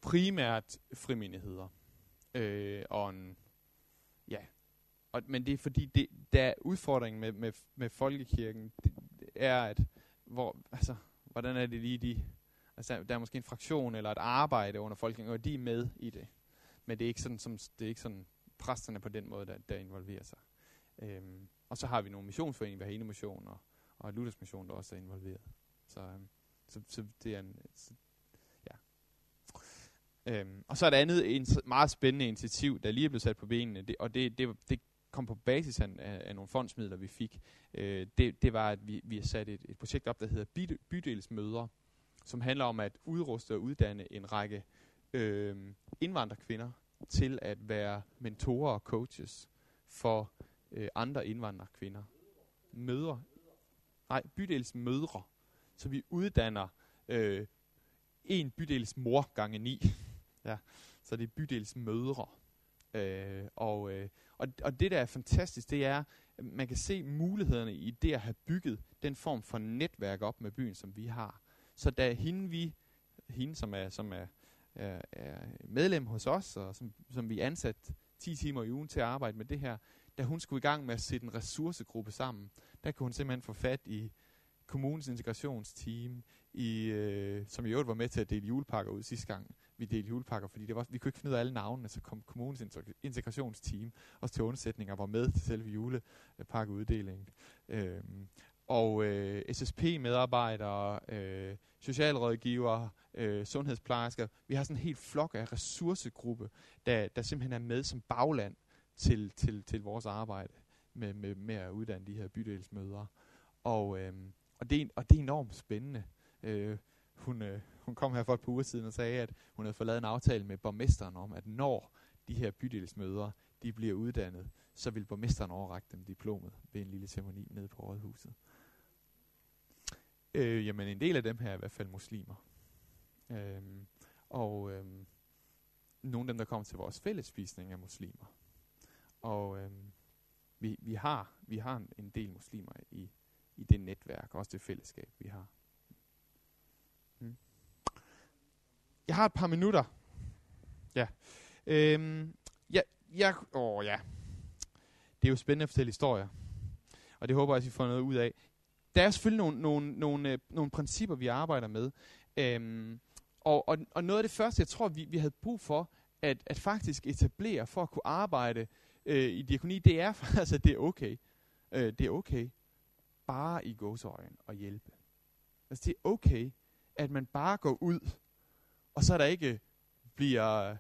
Primært frimindigheder. Øh, og en, ja, og, men det er fordi, det, der er udfordringen med, med, med folkekirken, det, det er, at hvor, altså, hvordan er det lige de, altså der er måske en fraktion eller et arbejde under folkekirken, og de er med i det. Men det er ikke sådan, som, det er ikke sådan præsterne på den måde, der, der involverer sig. Øhm, og så har vi nogle missionsforeninger, vi har ene mission og, og Luthers mission, der også er involveret. Så, øhm, så, så det er en, så. Øhm, og så er der andet en meget spændende initiativ, der lige er blevet sat på benene, det, og det, det, det kom på basis af, af, nogle fondsmidler, vi fik. Øh, det, det var, at vi, vi har sat et, et projekt op, der hedder Bydelsmøder, som handler om at udruste og uddanne en række øh, indvandrerkvinder, til at være mentorer og coaches for øh, andre indvandrerkvinder. Mødre. Nej, bydels mødre. Så vi uddanner øh, en bydels mor gange ni ja, så det er bydelsmødre. Øh, og, øh, og, og det, der er fantastisk, det er, at man kan se mulighederne i det at have bygget den form for netværk op med byen, som vi har. Så da hende, vi, hende som er, som er er, er medlem hos os, og som, som vi ansat 10 timer i ugen til at arbejde med det her, da hun skulle i gang med at sætte en ressourcegruppe sammen, der kunne hun simpelthen få fat i kommunens integrationsteam, i, øh, som i øvrigt var med til at dele julepakker ud sidste gang, vi delte julepakker, fordi det var, vi kunne ikke finde ud af alle navnene, så kom kommunens integrationsteam også til undsætninger var med til selve julepakkeuddelingen. Øhm, og øh, SSP-medarbejdere, øh, socialrådgivere, øh, sundhedsplejersker. Vi har sådan en helt flok af ressourcegruppe, der, der simpelthen er med som bagland til, til, til vores arbejde med, med, med at uddanne de her bydelsmøder. Og, øh, og, det, og det er enormt spændende. Øh, hun, øh, hun kom her for et par uger siden og sagde, at hun havde fået lavet en aftale med borgmesteren om, at når de her bydelsmøder de bliver uddannet, så vil borgmesteren overrække dem diplomet ved en lille ceremoni nede på rådhuset. Øh, jamen en del af dem her er i hvert fald muslimer. Øh, og øh, nogle af dem, der kommer til vores fællesspisning, er muslimer. Og øh, vi, vi har, vi har en del muslimer i, i det netværk, også det fællesskab, vi har. Jeg har et par minutter. Ja. Øhm, ja, jeg, åh ja. Det er jo spændende at fortælle historier. Og det håber jeg, at I får noget ud af. Der er selvfølgelig nogle, nogle, nogle, øh, nogle principper, vi arbejder med. Øhm, og, og, og noget af det første, jeg tror, vi, vi havde brug for, at, at faktisk etablere for at kunne arbejde øh, i diakoni, det er faktisk, altså det er okay. Øh, det er okay. Bare i gåseøjen og hjælpe. Altså det er okay, at man bare går ud, og så er der ikke bliver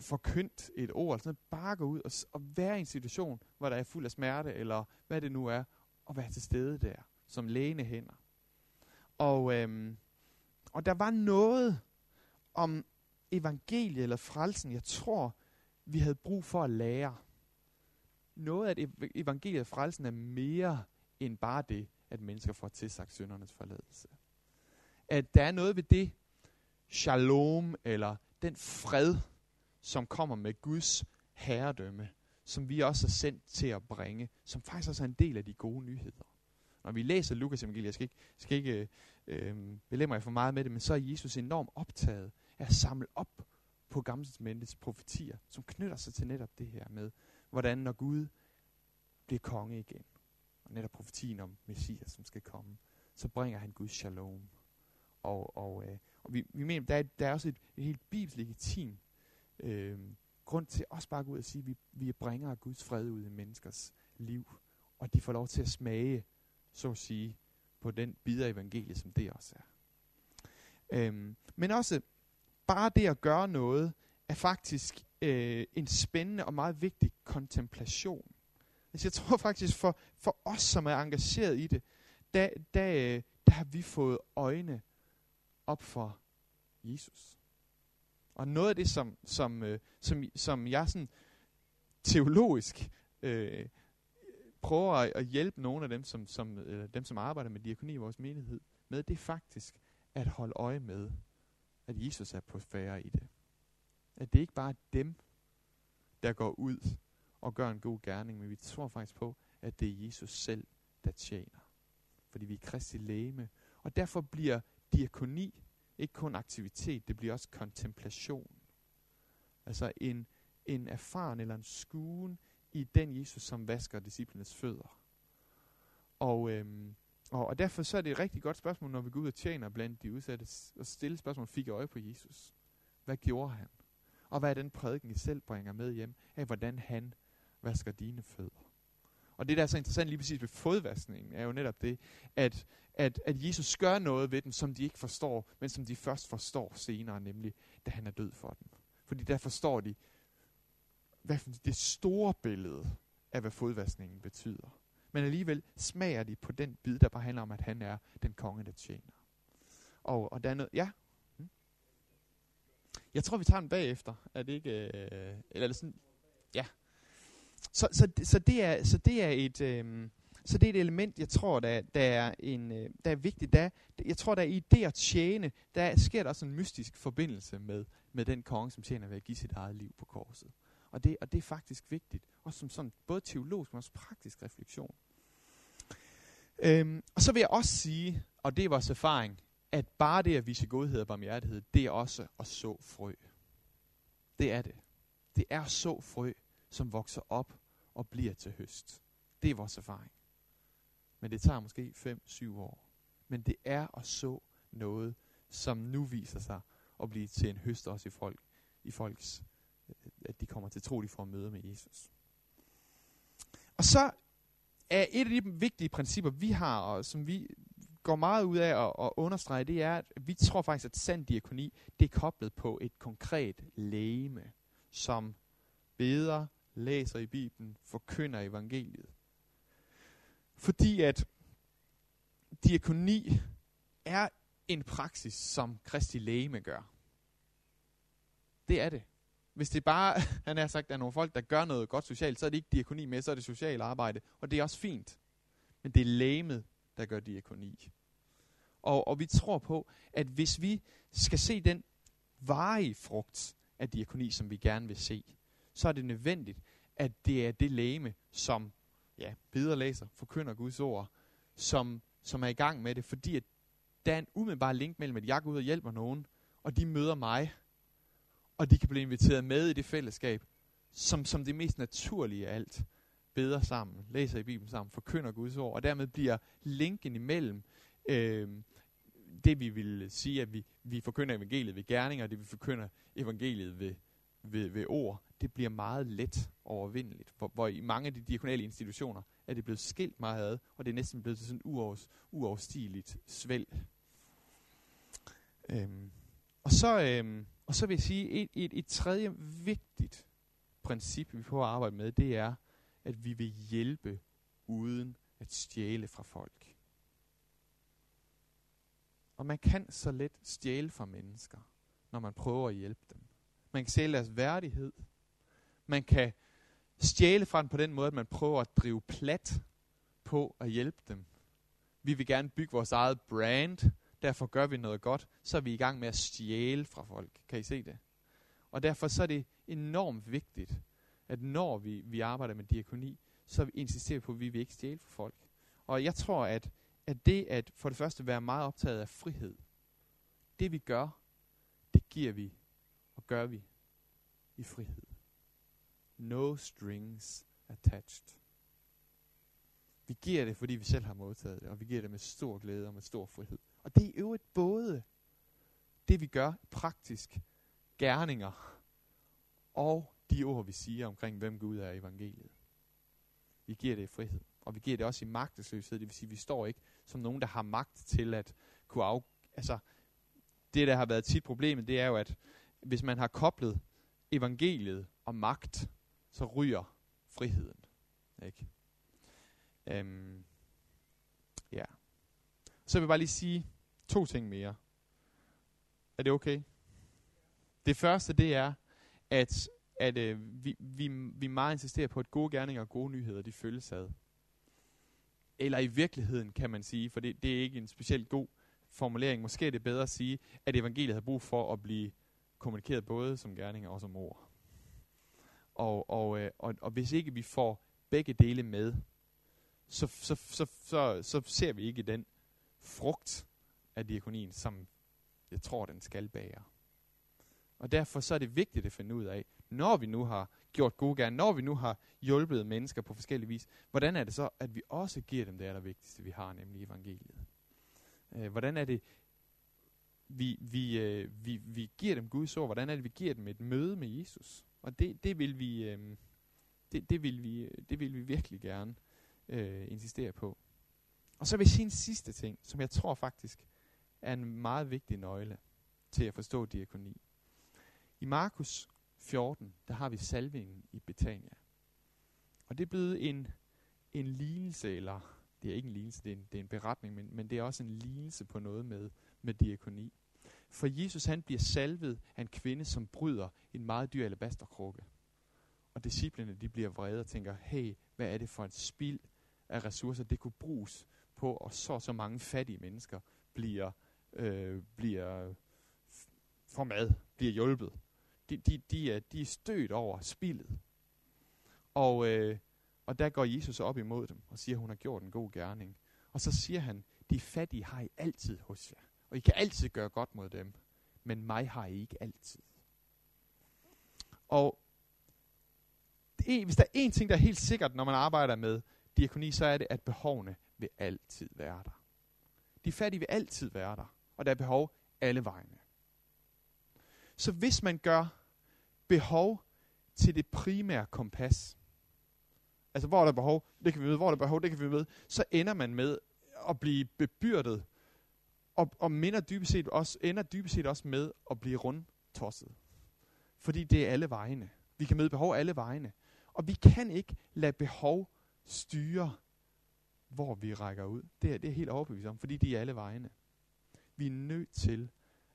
forkyndt et ord, eller sådan bare gå ud og, og være i en situation, hvor der er fuld af smerte, eller hvad det nu er, og være til stede der, som lægende hænder. Og, øhm, og der var noget om evangeliet eller frelsen, jeg tror, vi havde brug for at lære. Noget af evangeliet og frelsen er mere end bare det, at mennesker får tilsagt syndernes forladelse. At der er noget ved det shalom, eller den fred, som kommer med Guds herredømme, som vi også er sendt til at bringe, som faktisk også er en del af de gode nyheder. Når vi læser Lukas evangeliet, jeg skal ikke, skal ikke øh, øh belemmer jeg for meget med det, men så er Jesus enormt optaget af at samle op på gammeltidsmændets profetier, som knytter sig til netop det her med, hvordan når Gud bliver konge igen, og netop profetien om Messias, som skal komme, så bringer han Guds shalom. Og, og, øh, og vi, vi mener, der er, der er også et, et helt bibelsk legitim øh, grund til også bare at gå ud og sige, at vi, vi bringer Guds fred ud i menneskers liv, og de får lov til at smage, så at sige, på den bidder evangelie, som det også er. Øhm, men også bare det at gøre noget, er faktisk øh, en spændende og meget vigtig kontemplation. Altså jeg tror faktisk for, for os, som er engageret i det, der, der, øh, der har vi fået øjne op for Jesus. Og noget af det, som, som, øh, som, som jeg sådan teologisk øh, prøver at, at hjælpe nogle af dem som, som, øh, dem, som arbejder med diakoni i vores menighed, med, det er faktisk at holde øje med, at Jesus er på færre i det. At det ikke bare er dem, der går ud og gør en god gerning, men vi tror faktisk på, at det er Jesus selv, der tjener. Fordi vi er kristi læme. Og derfor bliver diakoni ikke kun aktivitet, det bliver også kontemplation. Altså en, en erfaren eller en skuen i den Jesus, som vasker disciplenes fødder. Og, øhm, og, og derfor så er det et rigtig godt spørgsmål, når vi går ud og tjener blandt de udsatte, og stille spørgsmål, fik jeg øje på Jesus? Hvad gjorde han? Og hvad er den prædiken, I selv bringer med hjem, af hvordan han vasker dine fødder? Og det, der er så interessant lige præcis ved fodvaskningen, er jo netop det, at, at, at Jesus gør noget ved dem, som de ikke forstår, men som de først forstår senere, nemlig da han er død for dem. Fordi der forstår de, hvad det store billede af, hvad fodvaskningen betyder. Men alligevel smager de på den bid, der bare handler om, at han er den konge, der tjener. Og, og der er noget, ja? Hmm? Jeg tror, vi tager den bagefter. Er det ikke, øh, eller er det sådan, ja. Så, så, så, det, er, så det er et... Øh, så det er et element, jeg tror, der, der, er, en, øh, der er vigtigt. Der, jeg tror, der i det at tjene, der sker der også en mystisk forbindelse med, med den konge, som tjener ved at give sit eget liv på korset. Og det, og det er faktisk vigtigt, også som sådan både teologisk, men også praktisk refleksion. Øhm, og så vil jeg også sige, og det er vores erfaring, at bare det at vise godhed og barmhjertighed, det er også at så frø. Det er det. Det er så frø, som vokser op og bliver til høst. Det er vores erfaring. Men det tager måske 5-7 år. Men det er at så noget, som nu viser sig at blive til en høst også i, folk, i folks, at de kommer til tro, de får møde med Jesus. Og så er et af de vigtige principper, vi har, og som vi går meget ud af at, at understrege, det er, at vi tror faktisk, at sand diakoni, det er koblet på et konkret lægeme, som beder, læser i Bibelen, forkynder evangeliet. Fordi at diakoni er en praksis, som Kristi lægeme gør. Det er det. Hvis det bare, han har sagt, er nogle folk, der gør noget godt socialt, så er det ikke diakoni med, så er det socialt arbejde. Og det er også fint. Men det er lægemet, der gør diakoni. Og, og vi tror på, at hvis vi skal se den varige frugt af diakoni, som vi gerne vil se, så er det nødvendigt, at det er det lægeme, som ja, bider læser, forkynder Guds ord, som, som er i gang med det, fordi at der er en umiddelbar link mellem, at jeg går ud og hjælper nogen, og de møder mig, og de kan blive inviteret med i det fællesskab, som, som det mest naturlige af alt, beder sammen, læser i Bibelen sammen, forkynder Guds ord, og dermed bliver linken imellem øh, det, vi vil sige, at vi, vi forkynder evangeliet ved gerninger, og det vi forkynder evangeliet ved, ved, ved ord, det bliver meget let overvindeligt. Hvor, hvor i mange af de diakonale institutioner er det blevet skilt meget ad, og det er næsten blevet til sådan uovers, uoverstigeligt svæld. Øhm. Og, så, øhm, og så vil jeg sige, et, et, et tredje vigtigt princip, vi får at arbejde med, det er, at vi vil hjælpe uden at stjæle fra folk. Og man kan så let stjæle fra mennesker, når man prøver at hjælpe dem. Man kan stjæle deres værdighed. Man kan stjæle fra dem på den måde, at man prøver at drive plat på at hjælpe dem. Vi vil gerne bygge vores eget brand, derfor gør vi noget godt, så er vi i gang med at stjæle fra folk. Kan I se det? Og derfor så er det enormt vigtigt, at når vi, vi arbejder med diakoni, så vi insisterer på, at vi vil ikke stjæle fra folk. Og jeg tror, at, at det at for det første være meget optaget af frihed, det vi gør, det giver vi og gør vi i frihed. No strings attached. Vi giver det, fordi vi selv har modtaget det, og vi giver det med stor glæde og med stor frihed. Og det er i øvrigt både det, vi gør praktisk, gerninger, og de ord, vi siger omkring, hvem Gud er i evangeliet. Vi giver det i frihed. Og vi giver det også i magtesløshed. Det vil sige, at vi står ikke som nogen, der har magt til at kunne af... Altså, det, der har været tit problemet, det er jo, at hvis man har koblet evangeliet og magt, så ryger friheden. Ikke? Øhm, ja. Så vil jeg bare lige sige to ting mere. Er det okay? Det første, det er, at, at øh, vi, vi, vi meget insisterer på, at gode gerninger og gode nyheder, de følges ad. Eller i virkeligheden, kan man sige, for det, det er ikke en specielt god formulering. Måske er det bedre at sige, at evangeliet har brug for at blive kommunikeret både som gerninger og som ord. Og, og, øh, og, og hvis ikke vi får begge dele med, så, så, så, så, så ser vi ikke den frugt af diakonien, som jeg tror, den skal bære. Og derfor så er det vigtigt at finde ud af, når vi nu har gjort gode gerne, når vi nu har hjulpet mennesker på forskellige vis, hvordan er det så, at vi også giver dem det allervigtigste, vi har, nemlig evangeliet? Øh, hvordan er det, vi, vi, øh, vi, vi giver dem Guds ord? Hvordan er det, vi giver dem et møde med Jesus? Og det, det, vil, vi, øh, det, det, vil vi, øh, det vil vi virkelig gerne øh, insistere på. Og så vil jeg sige en sidste ting, som jeg tror faktisk er en meget vigtig nøgle til at forstå diakoni. I Markus 14, der har vi salvingen i Betania. Og det er blevet en, en lignelse, eller det er ikke en lignelse, det er en, det er en beretning, men, men det er også en lignelse på noget med, med diakoni. For Jesus han bliver salvet af en kvinde, som bryder en meget dyr alabasterkrukke. Og disciplene de bliver vrede og tænker, hey, hvad er det for et spild af ressourcer, det kunne bruges på, og så så mange fattige mennesker bliver, øh, bliver for mad, bliver hjulpet. De, de, de, er, de er stødt over spildet. Og, øh, og der går Jesus op imod dem og siger, at hun har gjort en god gerning. Og så siger han, de fattige har I altid hos jer. Og I kan altid gøre godt mod dem. Men mig har I ikke altid. Og det, hvis der er én ting, der er helt sikkert, når man arbejder med diakoni, så er det, at behovene vil altid være der. De fattige vil altid være der. Og der er behov alle vegne. Så hvis man gør behov til det primære kompas, altså hvor der er behov, det kan vi vide, hvor der behov, det kan vi med, så ender man med at blive bebyrdet, og, og minder dybest set også, ender dybest set også med at blive rundtosset. Fordi det er alle vejene. Vi kan møde behov alle vejene. Og vi kan ikke lade behov styre, hvor vi rækker ud. Det er, det er helt overbevist om, fordi de er alle vejene. Vi er nødt til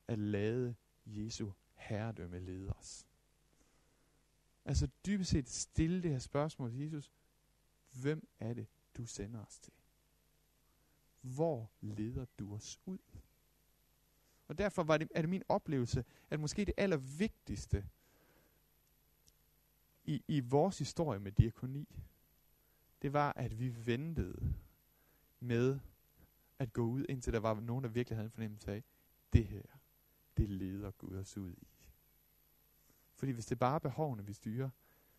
at lade Jesu herredømme lede os. Altså dybest set stille det her spørgsmål til Jesus. Hvem er det, du sender os til? Hvor leder du os ud? Og derfor var det, er det min oplevelse, at måske det allervigtigste i, i vores historie med diakoni, det var, at vi ventede med at gå ud, indtil der var nogen, der virkelig havde en fornemmelse af, det her, det leder Gud os ud i. Fordi hvis det bare er behovene, vi styrer,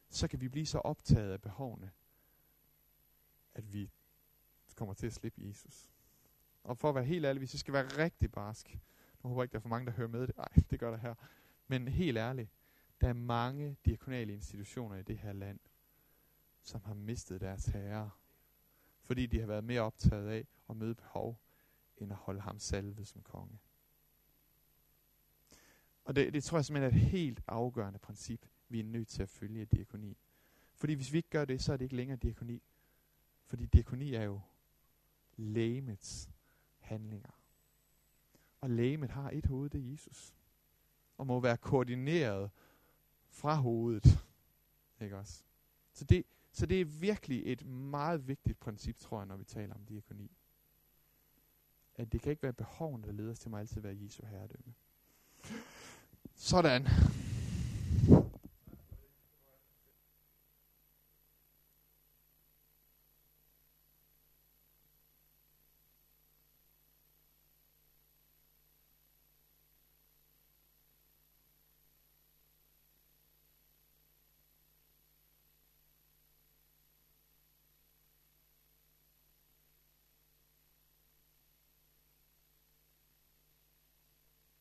så kan vi blive så optaget af behovene, at vi kommer til at slippe Jesus. Og for at være helt ærlig, hvis jeg skal være rigtig barsk, jeg håber ikke, der er for mange, der hører med det. Nej, det gør der her. Men helt ærligt, der er mange diakonale institutioner i det her land, som har mistet deres herre, fordi de har været mere optaget af at møde behov, end at holde ham salvet som konge. Og det, det tror jeg simpelthen er et helt afgørende princip, vi er nødt til at følge i diakoni. Fordi hvis vi ikke gør det, så er det ikke længere diakoni. Fordi diakoni er jo lægemets handlinger. Og lægemet har et hoved, det er Jesus. Og må være koordineret fra hovedet. Ikke også? Så det, så det er virkelig et meget vigtigt princip, tror jeg, når vi taler om diakoni. At det kan ikke være behovene, der leder os til mig altid at være Jesu herredømme. Sådan.